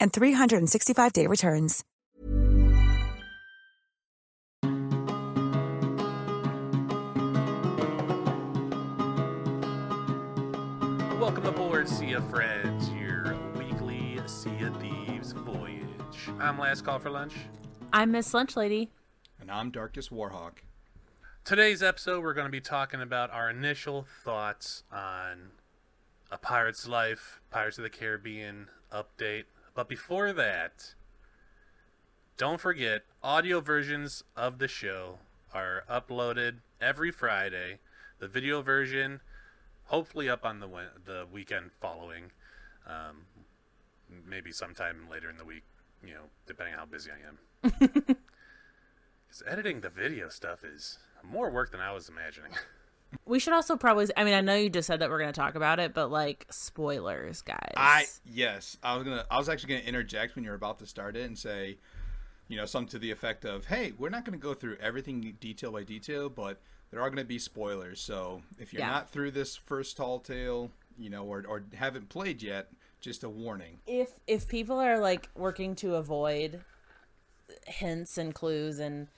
and 365-day returns. Welcome aboard, Sea of Friends, your weekly Sea of Thieves voyage. I'm Last Call for Lunch. I'm Miss Lunch Lady. And I'm Darkest Warhawk. Today's episode, we're going to be talking about our initial thoughts on A Pirate's Life, Pirates of the Caribbean update. But before that, don't forget, audio versions of the show are uploaded every Friday. The video version, hopefully, up on the the weekend following. Um, maybe sometime later in the week, you know, depending on how busy I am. Because editing the video stuff is more work than I was imagining. We should also probably. I mean, I know you just said that we're going to talk about it, but like spoilers, guys. I yes, I was gonna. I was actually gonna interject when you were about to start it and say, you know, something to the effect of, "Hey, we're not gonna go through everything detail by detail, but there are gonna be spoilers. So if you're Yeah. not through this first tall tale, you know, or or haven't played yet, just a warning. if if people are like working to avoid hints and clues and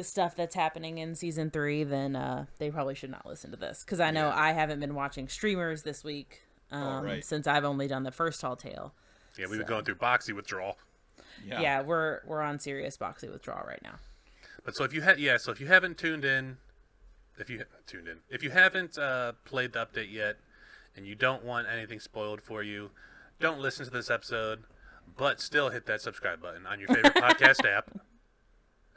the stuff that's happening in season three, then uh, they probably should not listen to this because I know Yeah. I haven't been watching streamers this week um, right. since I've only done the first tall tale. yeah, we've been going through boxy withdrawal. Yeah. Yeah, we're we're on serious boxy withdrawal right now. But so if you ha- yeah, so if you haven't tuned in, if you tuned in, if you haven't uh, played the update yet, and you don't want anything spoiled for you, don't listen to this episode, but still hit that subscribe button on your favorite podcast app,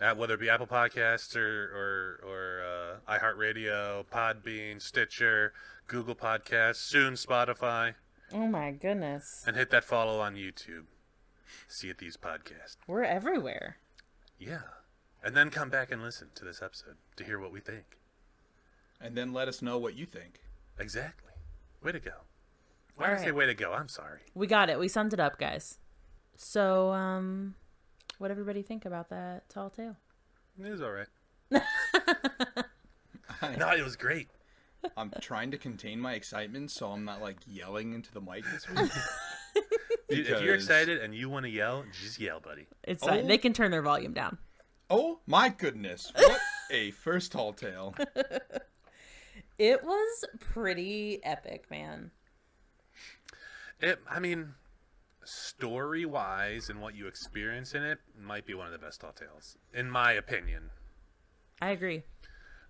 uh, whether it be Apple Podcasts or or, or uh, iHeartRadio, Podbean, Stitcher, Google Podcasts, soon Spotify, Oh my goodness, and hit that follow on YouTube. See it these podcasts. we're everywhere. Yeah. And then come back and listen to this episode to hear what we think. And then let us know what you think. Exactly. Way to go. Why All did I say way to go? I'm sorry. We got it. We summed it up, guys. So, um, what everybody think about that tall tale? It was all right. no, it was great. I'm trying to contain my excitement so I'm not like yelling into the mic this week. Dude, if you're Because- excited and you want to yell, just yell, buddy. It's fine. Oh. They can turn their volume down. oh my goodness! What a first tall tale. It was pretty epic, man. It, I mean, story wise and what you experience in it might be one of the best tall tales, in my opinion. I agree.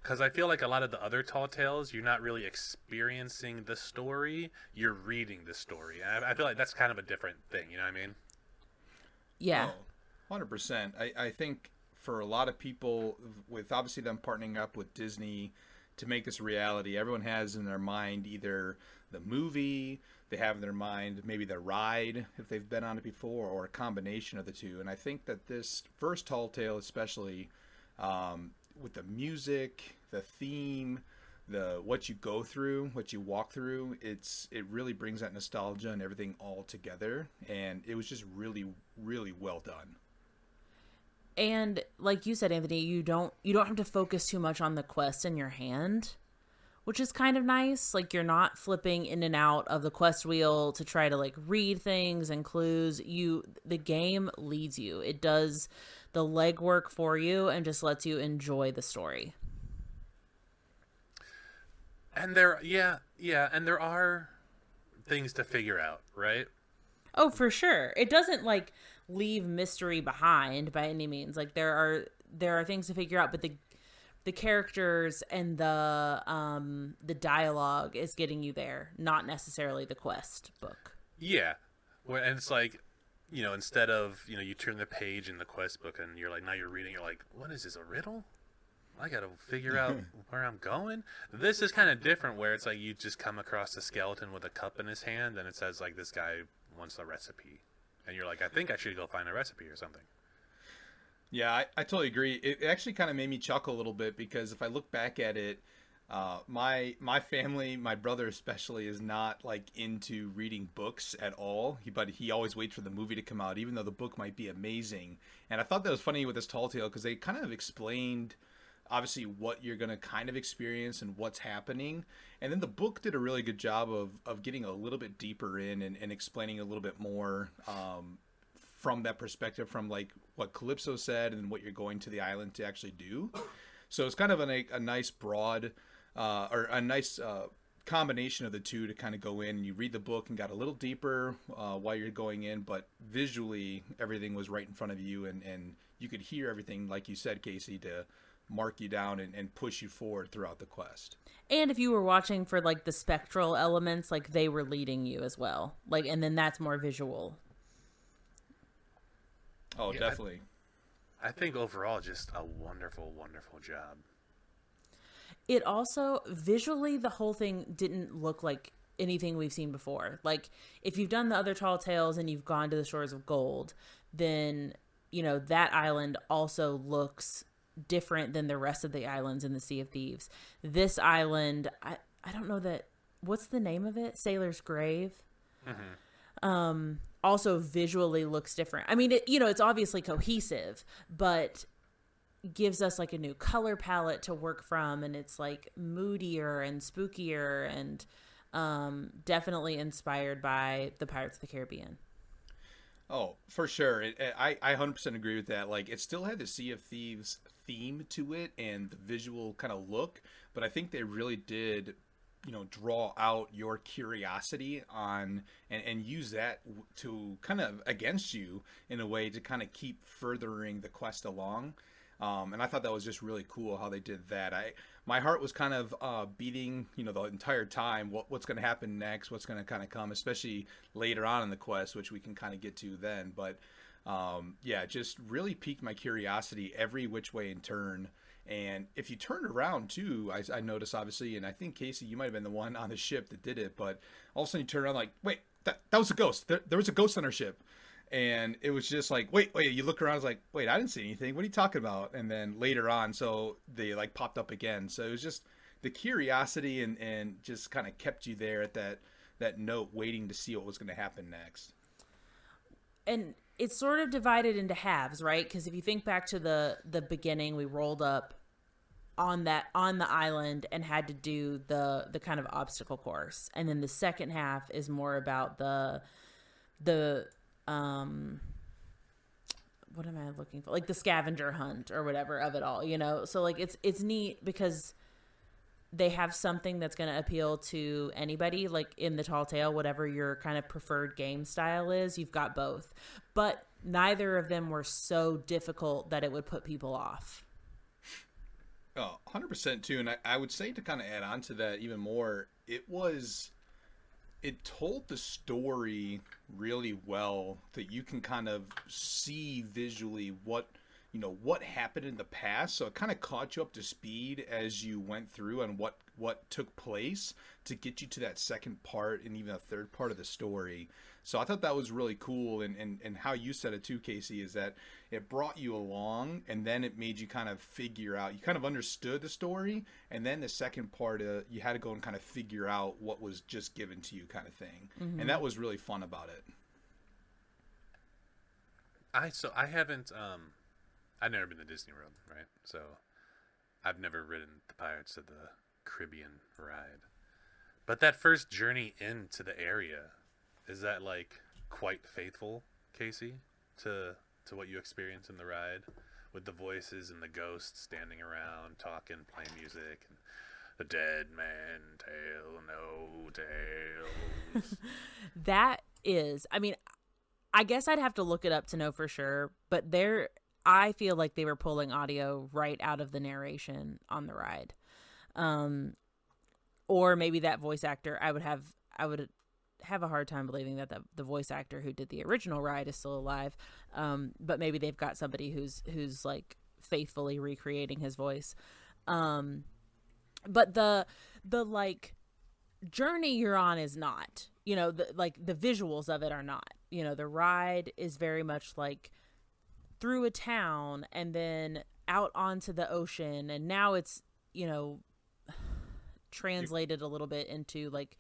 Because I feel like a lot of the other tall tales, you're not really experiencing the story, you're reading the story. And I, I feel like that's kind of a different thing, you know what I mean? Yeah. Oh, Hundred percent. I, I think for a lot of people, with obviously them partnering up with Disney to make this a reality, everyone has in their mind either the movie, they have in their mind maybe the ride if they've been on it before, or a combination of the two. And I think that this first Tall Tale, especially um, with the music, the theme, the what you go through, what you walk through, it's it really brings that nostalgia and everything all together. And it was just really, really well done. And like you said, Anthony, you don't you don't have to focus too much on the quest in your hand, which is kind of nice. Like you're not flipping in and out of the quest wheel to try to like read things and clues. You the game leads you. It does the legwork for you and just lets you enjoy the story. And there, yeah, yeah, and there are things to figure out, right? Oh, for sure. It doesn't like leave mystery behind by any means. Like there are there are things to figure out, but the the characters and the um the dialogue is getting you there, not necessarily the quest book. Yeah, Where- and it's like, you know, instead of you know, you turn the page in the quest book and you're like, now you're reading, you're like, what is this a riddle? I gotta figure out where I'm going. This is kind of different, where it's like you just come across a skeleton with a cup in his hand, and it says like this guy wants a recipe, and you're like, I think I should go find a recipe or something. Yeah, I, I totally agree. It actually kind of made me chuckle a little bit because if I look back at it, uh, my my family, my brother especially, is not like into reading books at all. He, but he always waits for the movie to come out, even though the book might be amazing. And I thought that was funny with this Tall Tale because they kind of explained obviously what you're going to kind of experience and what's happening and then the book did a really good job of, of getting a little bit deeper in and, and explaining a little bit more um, from that perspective from like what calypso said and what you're going to the island to actually do so it's kind of a, a nice broad uh, or a nice uh, combination of the two to kind of go in and you read the book and got a little deeper uh, while you're going in but visually everything was right in front of you and, and you could hear everything like you said casey to mark you down and, and push you forward throughout the quest And if you were watching for like the spectral elements, like they were leading you as well. Like and then that's more visual. Oh Yeah, definitely I think overall, just a wonderful, wonderful job. It also visually the whole thing didn't look like anything we've seen before. Like if you've done the other tall tales and you've gone to the shores of gold, then you know that island also looks different than the rest of the islands in the Sea of Thieves. This island, I I don't know that what's the name of it? Sailor's Grave. Um also visually looks different. I mean, it, you know, it's obviously cohesive, but gives us like a new color palette to work from and it's like moodier and spookier and um definitely inspired by the Pirates of the Caribbean. Oh, for sure. It, I I 100% agree with that. Like, it still had the Sea of Thieves theme to it and the visual kind of look, but I think they really did, you know, draw out your curiosity on and, and use that to kind of against you in a way to kind of keep furthering the quest along. Um, and I thought that was just really cool how they did that. I my heart was kind of uh, beating, you know, the entire time. What what's going to happen next? What's going to kind of come, especially later on in the quest, which we can kind of get to then. But um, yeah, just really piqued my curiosity every which way in turn. And if you turned around too, I, I noticed obviously, and I think Casey, you might have been the one on the ship that did it. But all of a sudden, you turn around like, wait, that that was a ghost. There, there was a ghost on our ship and it was just like wait wait you look around it's like wait i didn't see anything what are you talking about and then later on so they like popped up again so it was just the curiosity and and just kind of kept you there at that that note waiting to see what was going to happen next and it's sort of divided into halves, right? Because if you think back to the the beginning, we rolled up on that on the island and had to do the the kind of obstacle course, and then the second half is more about the the um what am I looking for? Like the scavenger hunt or whatever of it all, you know. So like it's it's neat because they have something that's going to appeal to anybody like in the tall tale whatever your kind of preferred game style is you've got both but neither of them were so difficult that it would put people off Oh, 100% too. And I, I would say to kind of add on to that even more, it was, it told the story really well that you can kind of see visually what, you know, what happened in the past. So it kind of caught you up to speed as you went through and what, what took place to get you to that second part and even a third part of the story. So I thought that was really cool. And, and, and how you said it too, Casey, is that it brought you along and then it made you kind of figure out, you kind of understood the story. And then the second part, uh, you had to go and kind of figure out what was just given to you kind of thing. And that was really fun about it. I so I haven't um I've never been to Disney World, right? So I've never ridden the Pirates of the Caribbean ride. But that first journey into the area, is that like quite faithful, Casey, to to what you experience in the ride? With the voices and the ghosts standing around, talking, playing music, and the dead man tale, no tales. that is i mean I guess I'd have to look it up to know for sure, but there I feel like they were pulling audio right out of the narration on the ride. Um or maybe that voice actor I would have I would have a hard time believing that the, the voice actor who did the original ride is still alive. Um but maybe they've got somebody who's who's like faithfully recreating his voice. Um but the the like journey you're on is not you know the like the visuals of it are not you know the ride is very much like through a town and then out onto the ocean and now it's you know translated a little bit into like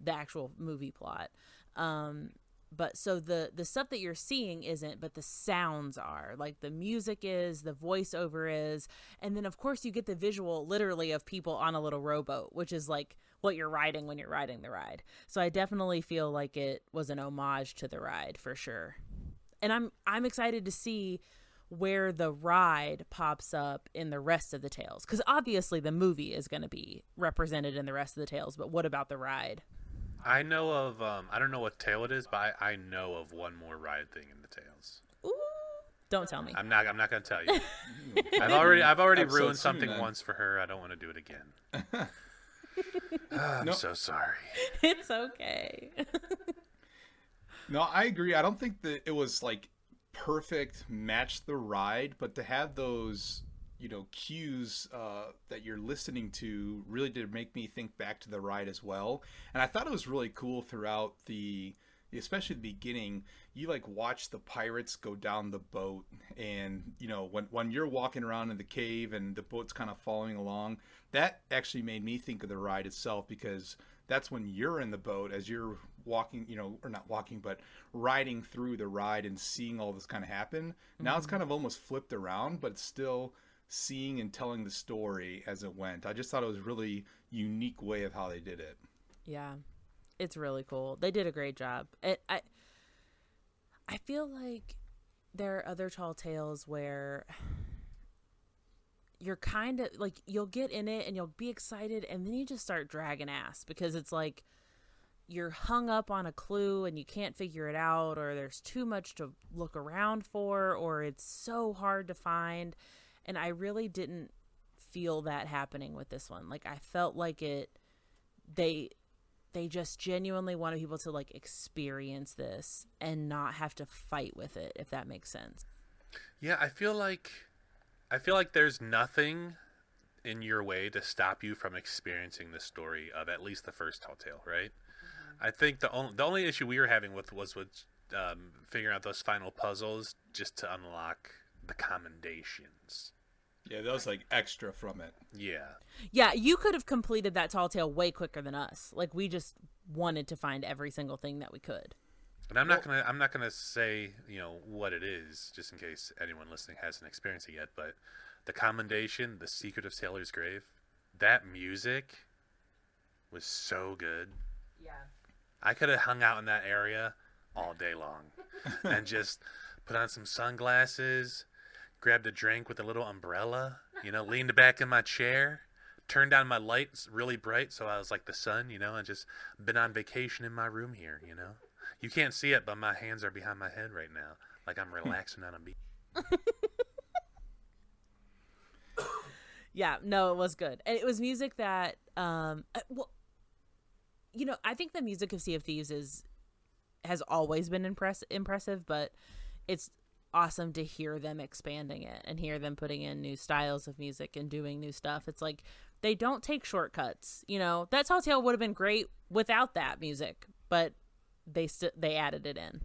the actual movie plot. Um but so the the stuff that you're seeing isn't but the sounds are. Like the music is the voiceover is and then of course you get the visual literally of people on a little rowboat which is like what you're riding when you're riding the ride. So i definitely feel like it was an homage to the ride for sure and i'm i'm excited to see where the ride pops up in the rest of the tales because obviously the movie is going to be represented in the rest of the tales but what about the ride I know of um, I don't know what tale it is, but I, I know of one more ride thing in the tales. Ooh, don't tell me I'm not I'm not gonna tell you. I've already I've already Episode ruined soon, something then. once for her. I don't want to do it again. I'm No. so sorry. it's okay No, I agree. I don't think that it was like perfect match the ride, but to have those, you know, cues uh, that you're listening to really did make me think back to the ride as well. And I thought it was really cool throughout the, especially the beginning. You like watch the pirates go down the boat, and you know when when you're walking around in the cave and the boat's kind of following along. That actually made me think of the ride itself because that's when you're in the boat as you're walking, you know, or not walking, but riding through the ride and seeing all this kind of happen. Now it's mm-hmm. kind of almost flipped around, but it's still seeing and telling the story as it went. I just thought it was really unique way of how they did it. Yeah, it's really cool. They did a great job. It, I I feel like there are other tall tales where you're kind of like you'll get in it and you'll be excited and then you just start dragging ass because it's like you're hung up on a clue and you can't figure it out or there's too much to look around for or it's so hard to find and I really didn't feel that happening with this one. Like I felt like it they they just genuinely wanted people to like experience this and not have to fight with it if that makes sense. Yeah, I feel like I feel like there's nothing in your way to stop you from experiencing the story of at least the first Tall Tale, right? I think the only the only issue we were having with was with um, figuring out those final puzzles just to unlock the commendations. Yeah, that was like extra from it. Yeah, Yeah, you could have completed that tall tale way quicker than us. Like we just wanted to find every single thing that we could. and I'm not gonna I'm not gonna say you know what it is just in case anyone listening hasn't experienced it yet. But the commendation, the secret of Sailor's Grave, that music was so good. Yeah. I could have hung out in that area all day long and just put on some sunglasses, grabbed a drink with a little umbrella, you know, leaned back in my chair, turned down my lights really bright so I was like the sun, you know, and just been on vacation in my room here, you know. You can't see it, but my hands are behind my head right now, like I'm relaxing on a beach. Yeah, no, it was good. And it was music that um uh, well you know, I think the music of Sea of Thieves is has always been impress- impressive, but it's awesome to hear them expanding it and hear them putting in new styles of music and doing new stuff. It's like they don't take shortcuts. You know, that Tall Tale would have been great without that music, but they st- they added it in.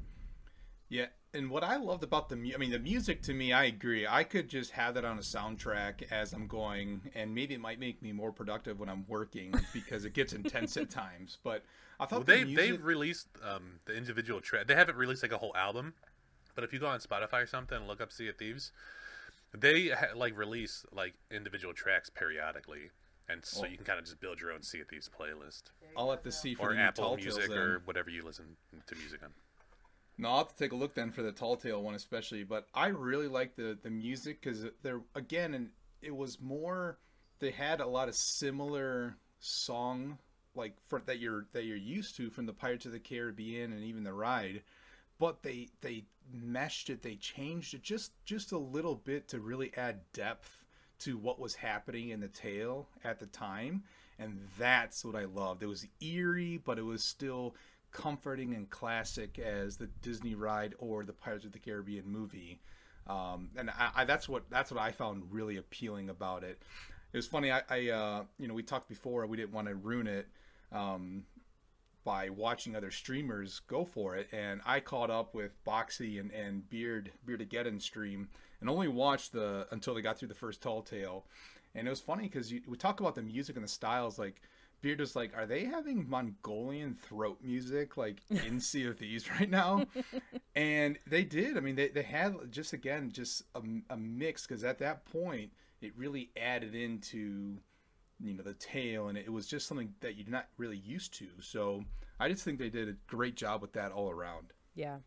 Yeah, and what I loved about the mu- I mean the music to me I agree. I could just have that on a soundtrack as I'm going and maybe it might make me more productive when I'm working because it gets intense at times, but I thought Well, the they music they've released um, the individual track. They haven't released like a whole album, but if you go on Spotify or something and look up Sea of Thieves, they ha- like release like individual tracks periodically, and so you can kind of just build your own Sea of Thieves playlist I'll have to see for or the Apple Music or whatever you listen to music on. No, I'll have to take a look then for the Tall Tale one especially. But I really like the the music because they're again, and it was more. They had a lot of similar song like for that you're that you're used to from the Pirates of the Caribbean and even the ride, but they they meshed it, they changed it just just a little bit to really add depth to what was happening in the tale at the time, and that's what I loved. It was eerie, but it was still comforting and classic as the Disney ride or the Pirates of the Caribbean movie. Um, and I, I, that's what that's what I found really appealing about it. It was funny. I, I uh, you know we talked before. We didn't want to ruin it um, by watching other streamers go for it, and I caught up with Boxy and, and Beard Beardageddon stream, and only watched the until they got through the first Tall Tale. And it was funny because we talk about the music and the styles like Beard was like, "Are they having Mongolian throat music like in Sea of Thieves right now?" and they did. I mean, they they had just again just a, a mix because at that point it really added into you know the tale and it was just something that you're not really used to. So I just think they did a great job with that all around. Yeah.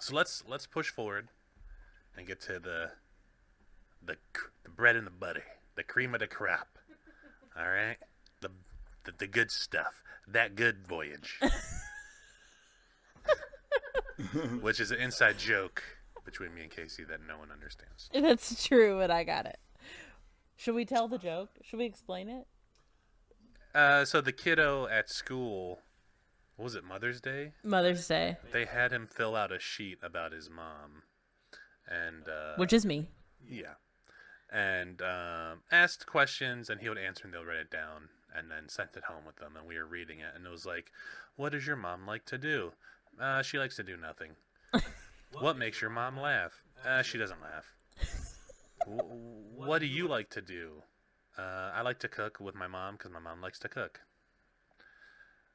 So let's let's push forward and get to the the the bread and the butter, the cream of the crop. All right, the the, the good stuff, that good voyage, which is an inside joke between me and Casey that no one understands. That's true, but I got it. Should we tell the joke? Should we explain it? Uh, so the kiddo at school, what was it Mother's Day? Mother's Day, They had him fill out a sheet about his mom, and uh, which is me. Yeah. And um, asked questions, and he would answer, and they'll write it down, and then sent it home with them. And we were reading it, and it was like, "What does your mom like to do? Uh, she likes to do nothing. what makes your mom laugh? Uh, she doesn't laugh. What do you like to do? Uh, I like to cook with my mom because my mom likes to cook.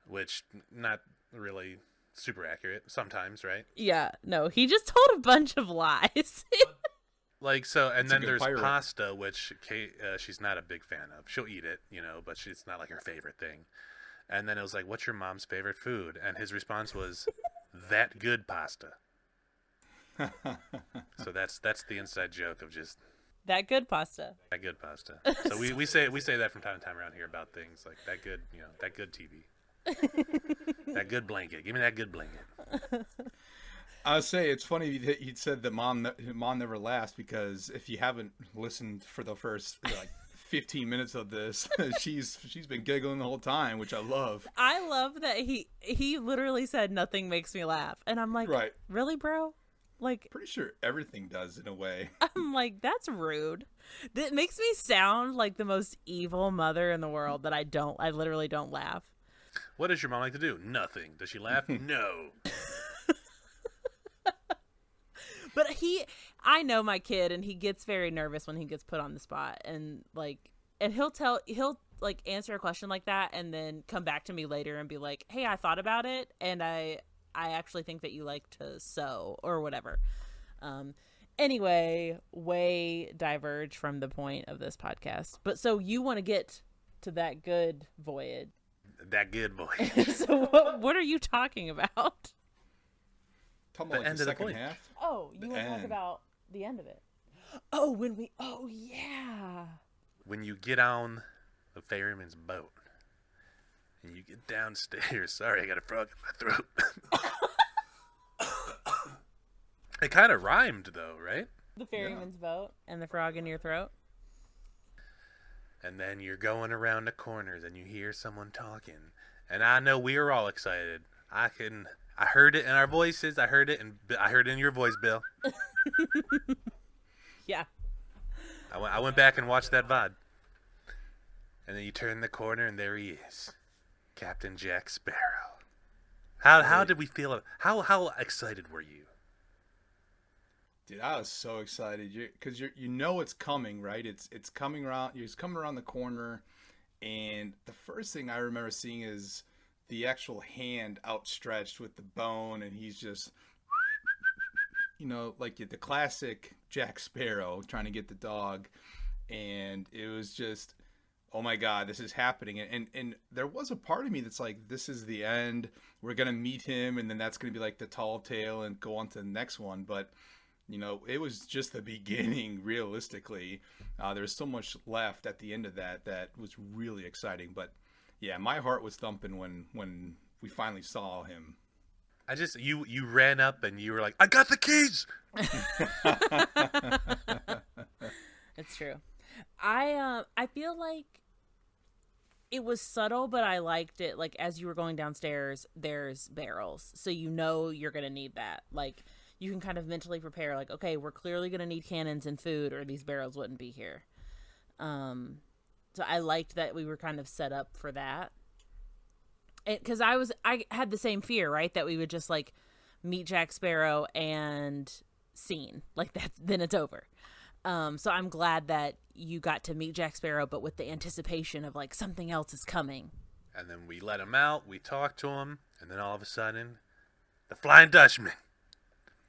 Which not really super accurate sometimes, right? Yeah, no, he just told a bunch of lies. Like so, and It's then there's pirate. pasta, which Kate, uh, she's not a big fan of. She'll eat it, you know, but it's not like her favorite thing. And then it was like, "What's your mom's favorite food?" And his response was, "That good pasta." so that's that's the inside joke of just that good pasta. that good pasta. So we, we say we say that from time to time around here about things like that good, you know, that good TV, that good blanket. Give me that good blanket. I say it's funny that you said that mom mom never laughs because if you haven't listened for the first like 15 minutes of this, she's she's been giggling the whole time, which I love. I love that he he literally said nothing makes me laugh, and I'm like, Right. really, bro? Like, Pretty sure everything does in a way. I'm like, that's rude. That makes me sound like the most evil mother in the world. That I don't, I literally don't laugh. What does your mom like to do? Nothing. Does she laugh? no. But he, I know my kid, and he gets very nervous when he gets put on the spot, and like, and he'll tell, he'll like answer a question like that, and then come back to me later and be like, "Hey, I thought about it, and I, I actually think that you like to sew or whatever." Um. Anyway, way diverge from the point of this podcast. But so you want to get to that good voyage. That good boy. so what, what are you talking about? Talking The about like end the of the second half. Oh, you The want to talk about the end of it? Oh, when we. Oh, yeah. when you get on the ferryman's boat and you get downstairs. Sorry, I got a frog in my throat. it kind of rhymed though, right? The ferryman's boat and the frog in your throat. And then you're going around the corners and you hear someone talking. And I know we are all excited. I can. I heard it in our voices. I heard it, and I heard it in your voice, Bill. Yeah. I went, I went back and watched that VOD. And then you turn the corner, and there he is, Captain Jack Sparrow. How how did we feel? How how excited were you? Dude, I was so excited because you you know it's coming, right? It's it's coming around. It's coming around the corner, and the first thing I remember seeing is the actual hand outstretched with the bone, and he's just, you know, like the classic Jack Sparrow trying to get the dog, and it was just, oh my god, this is happening, and and, there was a part of me that's like, this is the end. We're gonna meet him, and then that's gonna be like the tall tale and go on to the next one, but you know, it was just the beginning. Realistically, uh, there's so much left at the end of that that was really exciting. But yeah, my heart was thumping when when we finally saw him. I just you you ran up and you were like, I got the keys. It's true. I uh, I feel like it was subtle, but I liked it. Like as you were going downstairs, there's barrels, so you know you're gonna need that. Like you can kind of mentally prepare. Like okay, we're clearly gonna need cannons and food, or these barrels wouldn't be here. Um, so I liked that we were kind of set up for that. Because I was, I had the same fear, right? That we would just like meet Jack Sparrow and scene like that. Then it's over. Um, so I'm glad that you got to meet Jack Sparrow, but with the anticipation of like something else is coming. And then we let him out. We talk to him, and then all of a sudden, the Flying Dutchman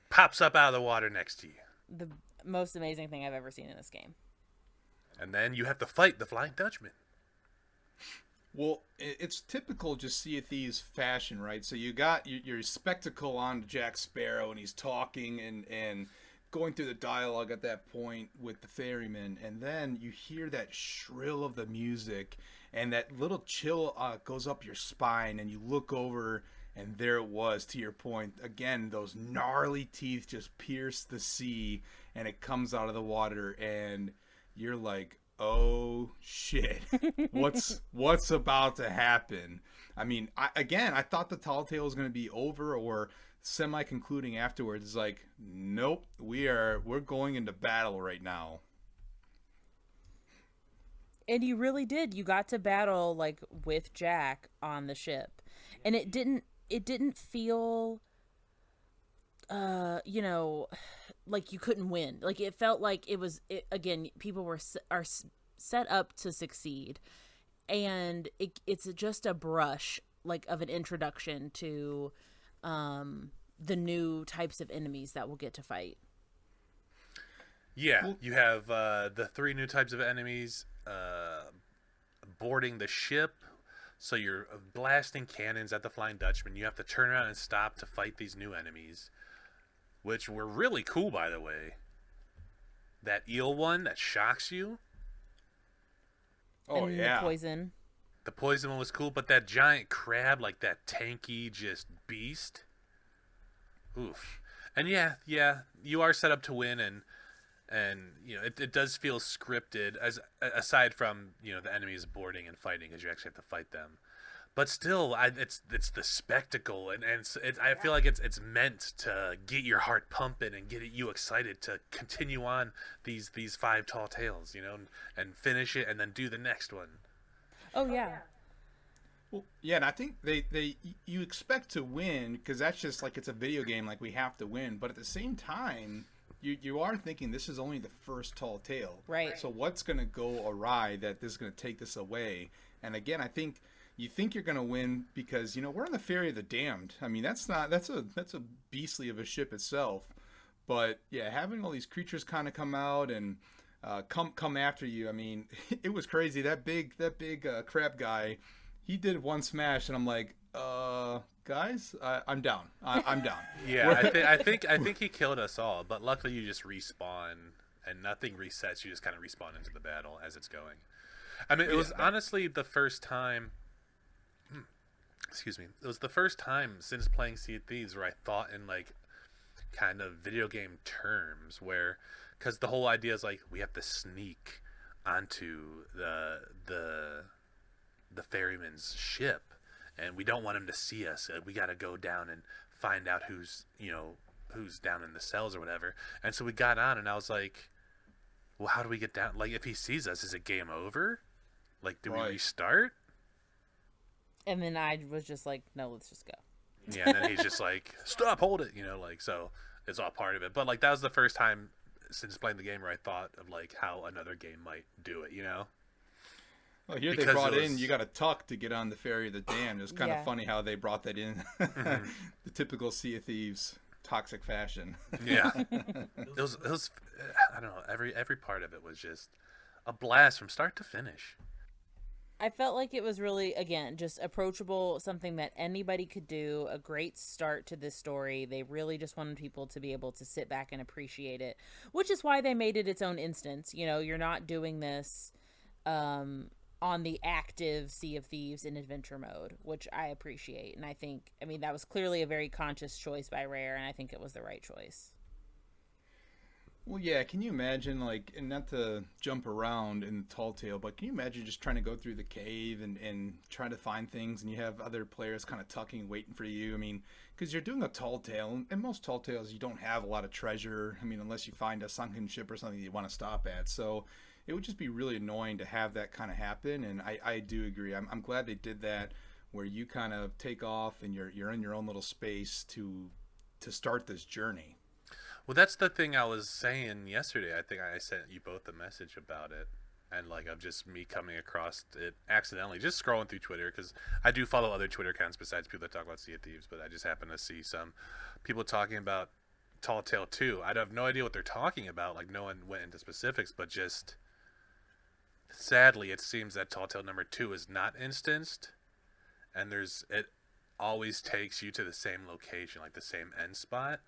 pops up out of the water next to you. The most amazing thing I've ever seen in this game. And then you have to fight the Flying Dutchman. Well, it's typical just Sea of Thieves fashion, right? So you got your, your spectacle on Jack Sparrow, and he's talking and and going through the dialogue at that point with the ferryman, and then you hear that shrill of the music, and that little chill uh, goes up your spine, and you look over, and there it was. To your point, again, those gnarly teeth just pierce the sea, and it comes out of the water, and you're like, oh shit what's what's about to happen i mean I, again i thought the tall tale was going to be over or semi concluding afterwards it's like nope we are we're going into battle right now And you really did. You got to battle like with Jack on the ship. And it didn't it didn't feel uh, you know, like you couldn't win. Like it felt like it was it, again, people were are set up to succeed. And it, it's just a brush like of an introduction to um the new types of enemies that we'll get to fight. Yeah, you have uh, the three new types of enemies uh, boarding the ship. So you're blasting cannons at the Flying Dutchman. You have to turn around and stop to fight these new enemies, which were really cool, by the way. That eel one that shocks you. oh and yeah the poison. The poison one was cool, but that giant crab, like that tanky just beast. Oof. And yeah, yeah, you are set up to win, and and you know it, it does feel scripted as aside from you know the enemies boarding and fighting, because you actually have to fight them. But still, I, it's it's the spectacle, and and it's, it's, I feel like it's it's meant to get your heart pumping and get you excited to continue on these these five tall tales, you know, and, and finish it, and then do the next one. Oh yeah. Oh, well, yeah, and I think they, they you expect to win because that's just like it's a video game, like we have to win. But at the same time, you you are thinking this is only the first tall tale, Right. So what's going to go awry that this is going to take this away? And again, I think you think you're going to win because you know we're on the ferry of the damned. I mean, that's not that's a that's a beastly of a ship itself. But yeah, having all these creatures kind of come out and uh, come come after you. I mean, it was crazy. That big that big uh, crab guy, he did one smash, and I'm like, uh, guys, I, I'm down. I, I'm down. Yeah, I, th- I think I think he killed us all, but luckily you just respawn and nothing resets. You just kind of respawn into the battle as it's going. I mean, it was honestly the first time. Excuse me. It was the first time since playing Sea of Thieves where I thought in like kind of video game terms, where because the whole idea is like we have to sneak onto the the the ferryman's ship and we don't want him to see us. Uh, We got to go down and find out who's, you know, who's down in the cells or whatever. And so we got on and I was like, well, how do we get down? Like, if he sees us, is it game over? Like, do Right. we restart? And then I was just like, no, let's just go. Yeah, and then he's just like, stop, hold it, you know, like, so it's all part of it. But, like, that was the first time since playing the game where I thought of, like, how another game might do it, you know? Well, here they brought it in you got to tuck to get on the ferry of the damned. It's kind Yeah. of funny how they brought that in, mm-hmm. the typical Sea of Thieves toxic fashion. Yeah, it was. It was. I don't know. Every every part of it was just a blast from start to finish. I felt like it was really, again, just approachable, something that anybody could do, a great start to this story. They really just wanted people to be able to sit back and appreciate it, which is why they made it its own instance. You know, you're not doing this um, on the active Sea of Thieves in adventure mode, which I appreciate. And I think, I mean, that was clearly a very conscious choice by Rare, and I think it was the right choice. Well, yeah. Can you imagine, like, and not to jump around in the tall tale, but can you imagine just trying to go through the cave and, and trying to find things, and you have other players kind of tucking, waiting for you? I mean, because you're doing a tall tale, and most tall tales, you don't have a lot of treasure. I mean, unless you find a sunken ship or something you want to stop at. So it would just be really annoying to have that kind of happen. And I, I do agree. I'm, I'm glad they did that, where you kind of take off and you're you're in your own little space to to start this journey. Well, that's the thing I was saying yesterday. I think I sent you both a message about it, and like of just me coming across it accidentally, just scrolling through Twitter because I do follow other Twitter accounts besides people that talk about Sea of Thieves, but I just happen to see some people talking about Tall Tale 2. I have no idea what they're talking about. Like no one went into specifics, but just sadly, it seems that Tall Tale number two is not instanced, and there's it always takes you to the same location, like the same end spot.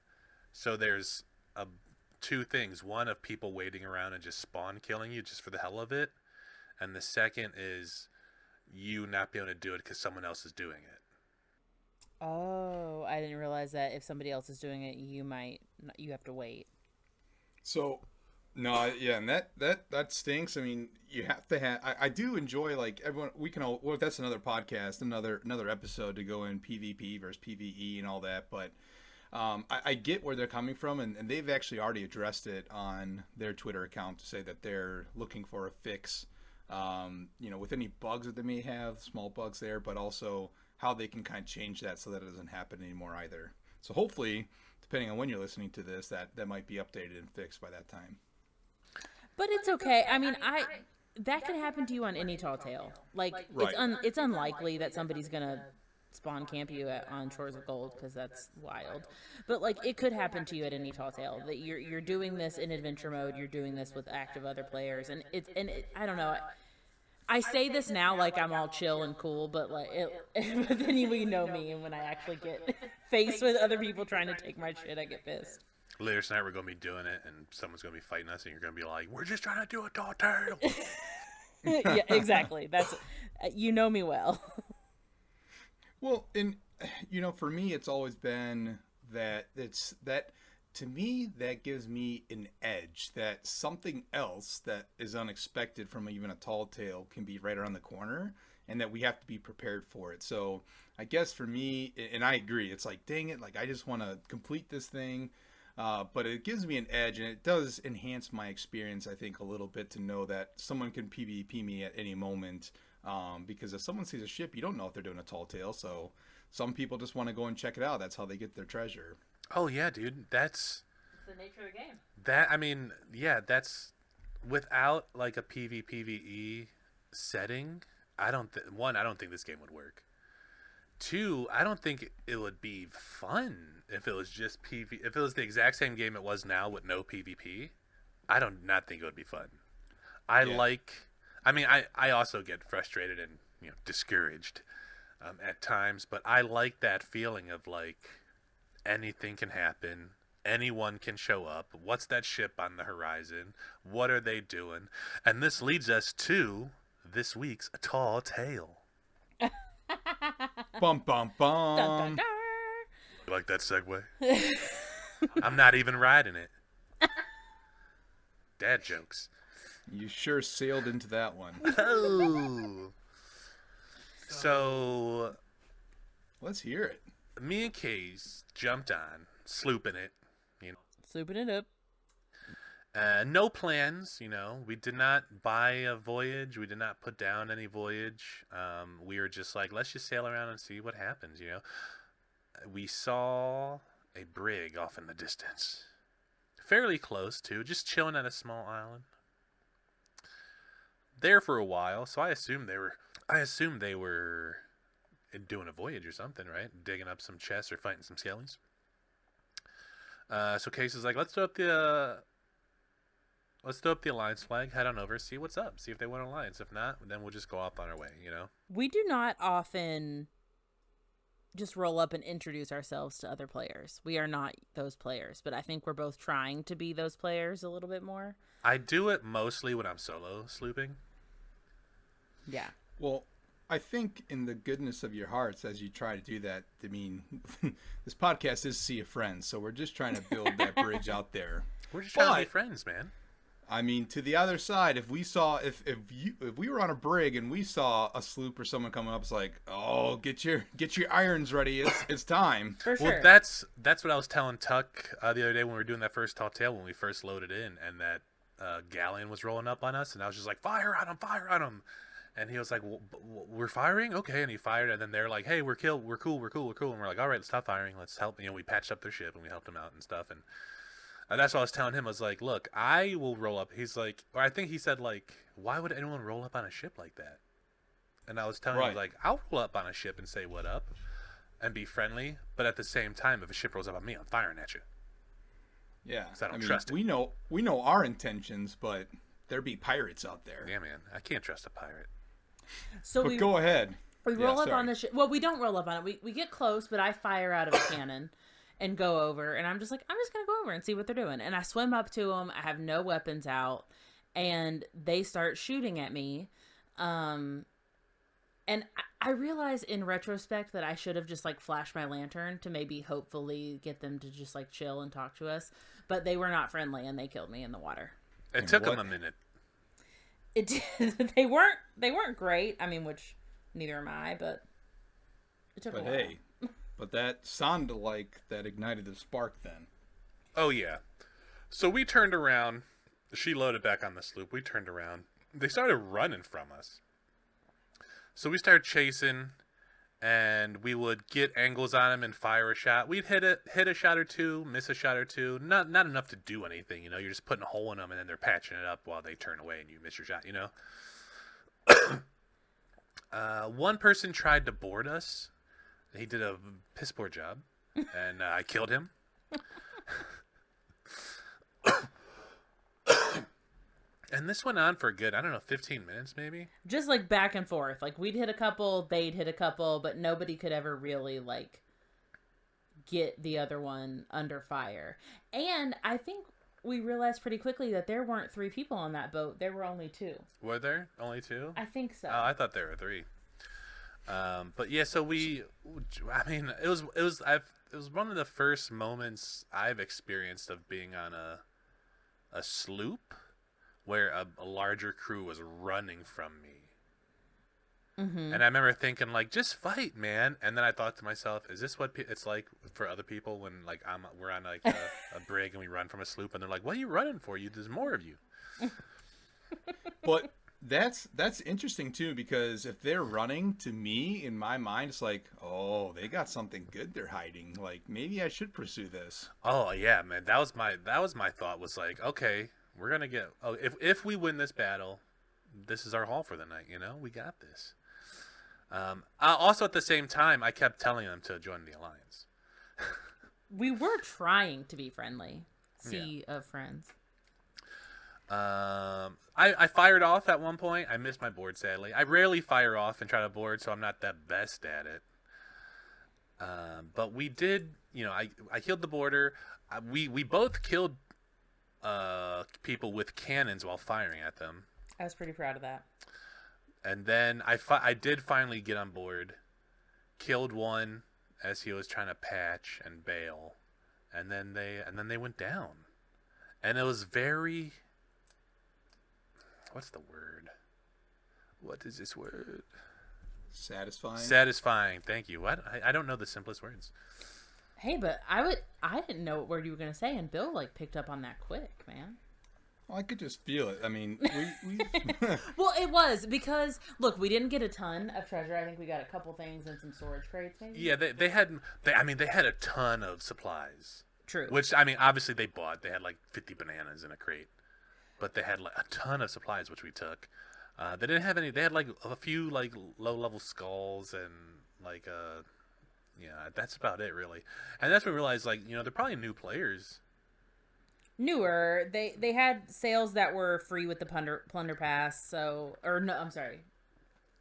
So there's a two things: one of people waiting around and just spawn killing you just for the hell of it, and the second is you not being able to do it because someone else is doing it. Oh, I didn't realize that if somebody else is doing it, you might you have to wait. So no, yeah, and that that that stinks. I mean, you have to have. I, I do enjoy like everyone. We can all. Well, that's another podcast, another another episode to go in PvP versus PVE and all that. But um, I, I, get where they're coming from, and, and they've actually already addressed it on their Twitter account to say that they're looking for a fix. Um, you know, with any bugs that they may have, small bugs there, but also how they can kind of change that so that it doesn't happen anymore either. So hopefully, depending on when you're listening to this, that that might be updated and fixed by that time. But it's okay. I mean, I that could happen to you on any tall tale. Like Right. it's un, it's unlikely that somebody's gonna spawn camp you at, on Shores of Gold because that's wild. But like it could happen to you at any tall tale that you're you're doing this in adventure mode. You're doing this with active other players, and it's and it, I don't know. I, say this now like I'm all chill and cool, but like, it, but then you know me, and when I actually get faced with other people trying to take my shit, I get pissed. Later tonight, we're gonna be doing it, and someone's gonna be fighting us, and you're gonna be like, "We're just trying to do a tall tale." yeah, exactly. That's uh, you know me well. Well, and you know, for me, it's always been that it's that to me that gives me an edge that something else that is unexpected from even a tall tale can be right around the corner and that we have to be prepared for it. So i guess for me and i agree it's like dang it like i just want to complete this thing uh, but it gives me an edge and it does enhance my experience i think a little bit to know that someone can pvp me at any moment um, because if someone sees a ship you don't know if they're doing a tall tale so some people just want to go and check it out that's how they get their treasure oh yeah, dude, that's the nature of the game. that. I mean, yeah, that's without like a PvPvE setting. I don't. Th- one, I don't think this game would work. Two, I don't think it, it would be fun if it was just PV. If it was the exact same game it was now with no PvP, I don't not think it would be fun. I Yeah. like. I mean, I I also get frustrated and you know discouraged um, at times, but I like that feeling of like anything can happen. Anyone can show up. What's that ship on the horizon? What are they doing? And this leads us to this week's A Tall Tale. bum bum bum Dun, dun, dun. You like that segue? I'm not even riding it. Dad jokes. You sure sailed into that one Oh. So, let's hear it me and Case jumped on, slooping it. You know, Slooping it up. Uh, no plans, you know. We did not buy a voyage. We did not put down any voyage. Um, we were just like, let's just sail around and see what happens, you know. We saw a brig off in the distance, fairly close to, just chilling at a small island. There for a while, so I assumed they were. I assumed they were doing a voyage or something, right? Digging up some chests or fighting some skellies. Uh, so Case is like, let's throw up the uh, let's throw up the alliance flag, head on over, see what's up, see if they want an alliance. If not, then we'll just go off on our way. You know. We do not often just roll up and introduce ourselves to other players. We are not those players, but I think we're both trying to be those players a little bit more. I do it mostly when I'm solo slooping. Yeah. Well, I think in the goodness of your hearts, as you try to do that, I mean, this podcast is Sea of Friends, so we're just trying to build that bridge out there. We're just trying to be friends, man. I mean, to the other side, if we saw if if you if we were on a brig and we saw a sloop or someone coming up, it's like, oh, get your get your irons ready. It's it's time. For sure. Well, that's that's what I was telling Tuck uh, the other day when we were doing that first tall tale when we first loaded in, and that uh, galleon was rolling up on us, and I was just like, "Fire on him! Fire on him!" And he was like, well, "We're firing, okay." And he fired, and then they're like, "Hey, we're killed. We're cool. We're cool. We're cool." And we're like, "All right, let's stop firing. Let's help." You know, we patched up their ship and we helped them out and stuff. And uh, that's what I was telling him. I was like, "Look, I will roll up." He's like, or I think he said like, "Why would anyone roll up on a ship like that?" And I was telling Right. him like, "I'll roll up on a ship and say what up." and be friendly, but at the same time, if a ship rolls up on me, I'm firing at you. Yeah, I don't mean, trust it. we know we know our intentions, but there be pirates out there. Yeah, man, I can't trust a pirate. So But we go ahead. we Yeah, roll up sorry. on the ship. Well, we don't roll up on it. We we get close, but I fire out of a cannon and go over, and I'm just like, I'm just gonna go over and see what they're doing. And I swim up to them. I have no weapons out, and they start shooting at me. Um, and I, I realize in retrospect that I should have just like flashed my lantern to maybe hopefully get them to just like chill and talk to us. But they were not friendly, and they killed me in the water. It And took what- him a minute. It did. they weren't they weren't great. I mean, which neither am I, but it took a while. hey, but that sounded like that ignited the spark. Then Oh yeah. So we turned around. She loaded back on the sloop. We turned around. They started running from us. So we started chasing, and we would get angles on them and fire a shot. We'd hit a hit a shot or two, miss a shot or two. Not not enough to do anything. You know, you're just putting a hole in them, and then they're patching it up while they turn away, and you miss your shot. You know. uh, one person tried to board us. He did a piss poor job, and uh, I killed him. and this went on for a good, I don't know, 15 minutes maybe. Just like back and forth. Like we'd hit a couple, they'd hit a couple, but nobody could ever really like get the other one under fire. And I think we realized pretty quickly that there weren't three people on that boat. There were only two. Were there only two? I think so. Oh, I thought there were three. Um, but yeah, so we, I mean, it was it was I've it was one of the first moments I've experienced of being on a a sloop where a, a larger crew was running from me. mm-hmm. And I remember thinking, like, just fight, man. And then I thought to myself, is this what pe- it's like for other people when, like, I'm we're on like a, a brig and we run from a sloop, and they're like, "What are you running for? You there's more of you." but that's that's interesting too because if they're running to me in my mind it's like oh they got something good they're hiding like maybe i should pursue this Oh yeah, man. That was my that was my thought. Was like, okay, we're gonna get. Oh, if if we win this battle, this is our haul for the night. You know, we got this. Um, uh, also at the same time, I kept telling them to join the alliance. we were trying to be friendly. Sea of friends. Um, I, I fired off at one point. I missed my board sadly. I rarely fire off and try to board, so I'm not the best at it. Um, but we did, you know, I I killed the boarder. I, we we both killed uh people with cannons while firing at them. I was pretty proud of that. And then I fi- I did finally get on board, killed one as he was trying to patch and bail, and then they and then they went down, and it was very. What's the word? What is this word? satisfying Satisfying. Thank you. What I, I don't know the simplest words. Hey, but I would I didn't know what word you were gonna say, and Bill like picked up on that quick, man. Well, i could just feel it i mean we, we Well, it was because look, we didn't get a ton of treasure. I think we got a couple things and some storage crates, maybe. Yeah, they they had they I mean they had a ton of supplies. True. Which I mean, obviously they bought. They had like 50 bananas in a crate, but they had like a ton of supplies, which we took. Uh, they didn't have any. They had like a few like low level skulls and like uh, yeah, that's about it really. And that's when we realized like you know they're probably new players. Newer, they they had sails that were free with the plunder plunder pass. So, or no, I'm sorry,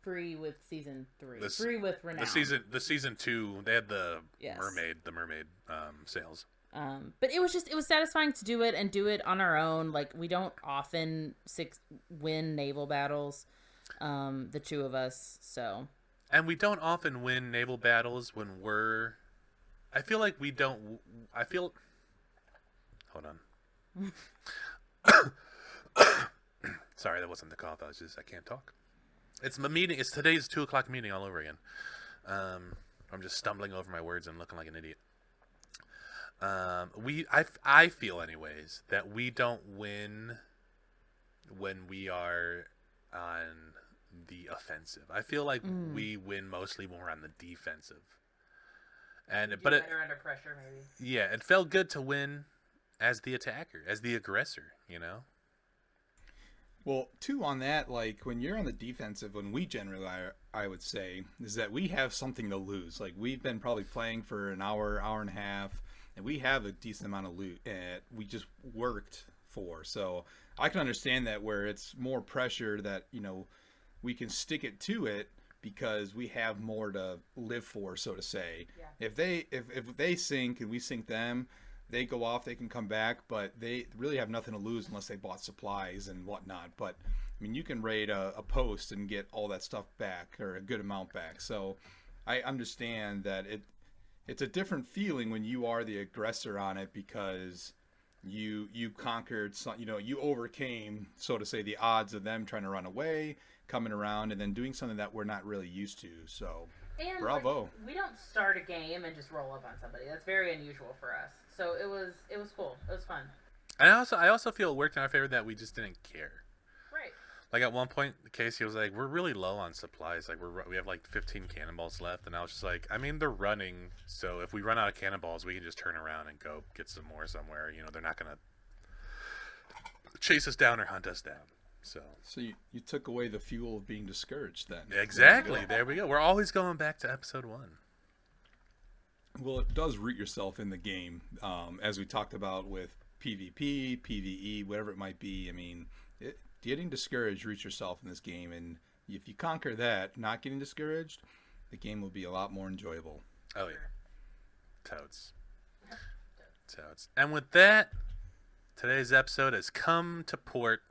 free with season three. The free with renown. The season the season two they had the Yes. mermaid the mermaid um, sails. Um, but it was just it was satisfying to do it and do it on our own. Like we don't often six win naval battles. um, the two of us. So And we don't often win naval battles when we're. I feel like we don't. I feel. Hold on. Sorry, that wasn't the cough. I was just. I can't talk. It's my meeting. It's today's two o'clock meeting all over again. Um, I'm just stumbling over my words and looking like an idiot. Um, we, I, I feel anyways that we don't win when we are on the offensive. I feel like mm. we win mostly when we're on the defensive. And but it, under pressure, maybe. yeah, it felt good to win as the attacker, as the aggressor. You know. Well, two on that, like when you're on the defensive, when we generally, I, I would say, is that we have something to lose. Like we've been probably playing for an hour, hour and a half, and we have a decent amount of loot, and we just worked for. So I can understand that where it's more pressure that you know we can stick it to it because we have more to live for, so to say. If they if if they sink and we sink them, they go off, they can come back, but they really have nothing to lose unless they bought supplies and whatnot. But I mean, you can raid a, a post and get all that stuff back or a good amount back. So I understand that it it's a different feeling when you are the aggressor on it because you you conquered some you know you overcame so to say the odds of them trying to run away coming around and then doing something that we're not really used to so And Bravo. we don't start a game and just roll up on somebody. That's very unusual for us. So it was it was cool. It was fun. And I also, I also feel it worked in our favor that we just didn't care. Right. Like at one point, Casey was like, "We're really low on supplies. Like we're we have like 15 cannonballs left." And I was just like, "I mean, they're running. So if we run out of cannonballs, we can just turn around and go get some more somewhere. You know, they're not gonna chase us down or hunt us down." So so you, you took away the fuel of being discouraged then exactly, there we go. We're always going back to episode one. Well, it does root yourself in the game, um, as we talked about with PvP, PvE, whatever it might be. I mean, it, getting discouraged roots yourself in this game, and if you conquer that, not getting discouraged, the game will be a lot more enjoyable. Oh yeah, toads, toads. And with that, today's episode has come to port.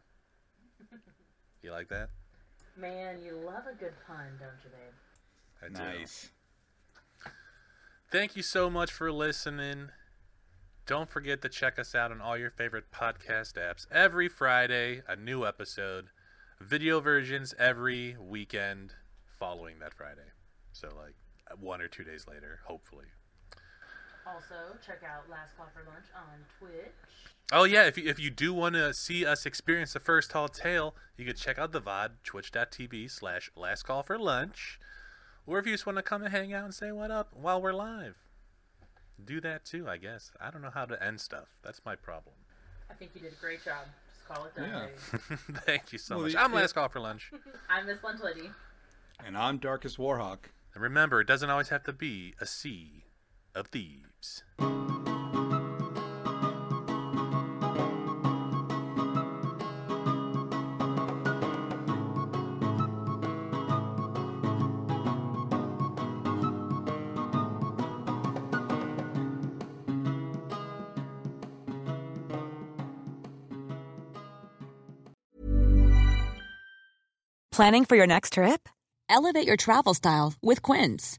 You like that? Man, you love a good pun, don't you, babe? I do. Nice. Thank you so much for listening. Don't forget to check us out on all your favorite podcast apps. Every Friday, a new episode. Video versions every weekend following that Friday. So, like, one or two days later, hopefully. Also, check out Last Call for Lunch on Twitch. Oh, yeah, if you, if you do want to see us experience the first tall tale, you can check out the VOD, twitch.tv slash last call for lunch. Or if you just want to come and hang out and say what up while we're live, do that too, I guess. I don't know how to end stuff. That's my problem. I think you did a great job. Just call it done, Yeah. Thank you so Well, much. the- I'm Last Call for Lunch. I'm Miss Lunch Lady. And I'm Darkest Warhawk. And remember, it doesn't always have to be a sea of thieves. Planning for your next trip? Elevate your travel style with Quince.